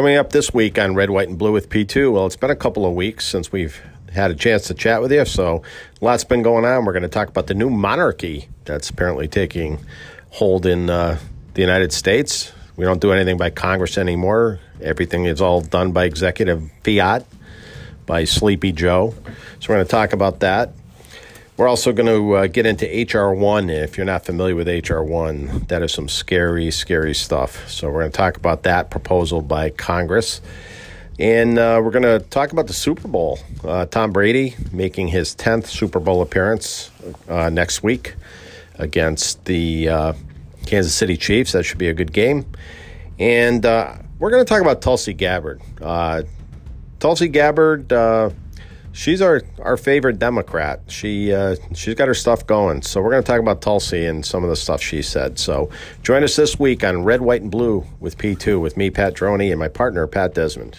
Coming up this week on Red, White, and Blue with P2. Well, it's been a couple of weeks since we've had a chance to chat with you, so lots been going on. We're going to talk about the new monarchy that's apparently taking hold in uh, the United States. We don't do anything by Congress anymore. Everything is all done by executive fiat by Sleepy Joe. So we're going to talk about that. We're also going to uh, get into HR1. If you're not familiar with HR1, that is some scary, scary stuff. So we're going to talk about that proposal by Congress. And uh, we're going to talk about the Super Bowl. Uh, Tom Brady making his 10th Super Bowl appearance uh, next week against the uh, Kansas City Chiefs. That should be a good game. And uh, we're going to talk about Tulsi Gabbard. Tulsi Gabbard she's our, our favorite Democrat. She uh, she's got her stuff going. So we're going to talk about Tulsi and some of the stuff she said. So join us this week on Red, White, and Blue with P2 with me, Pat Droney, and my partner, Pat Desmond.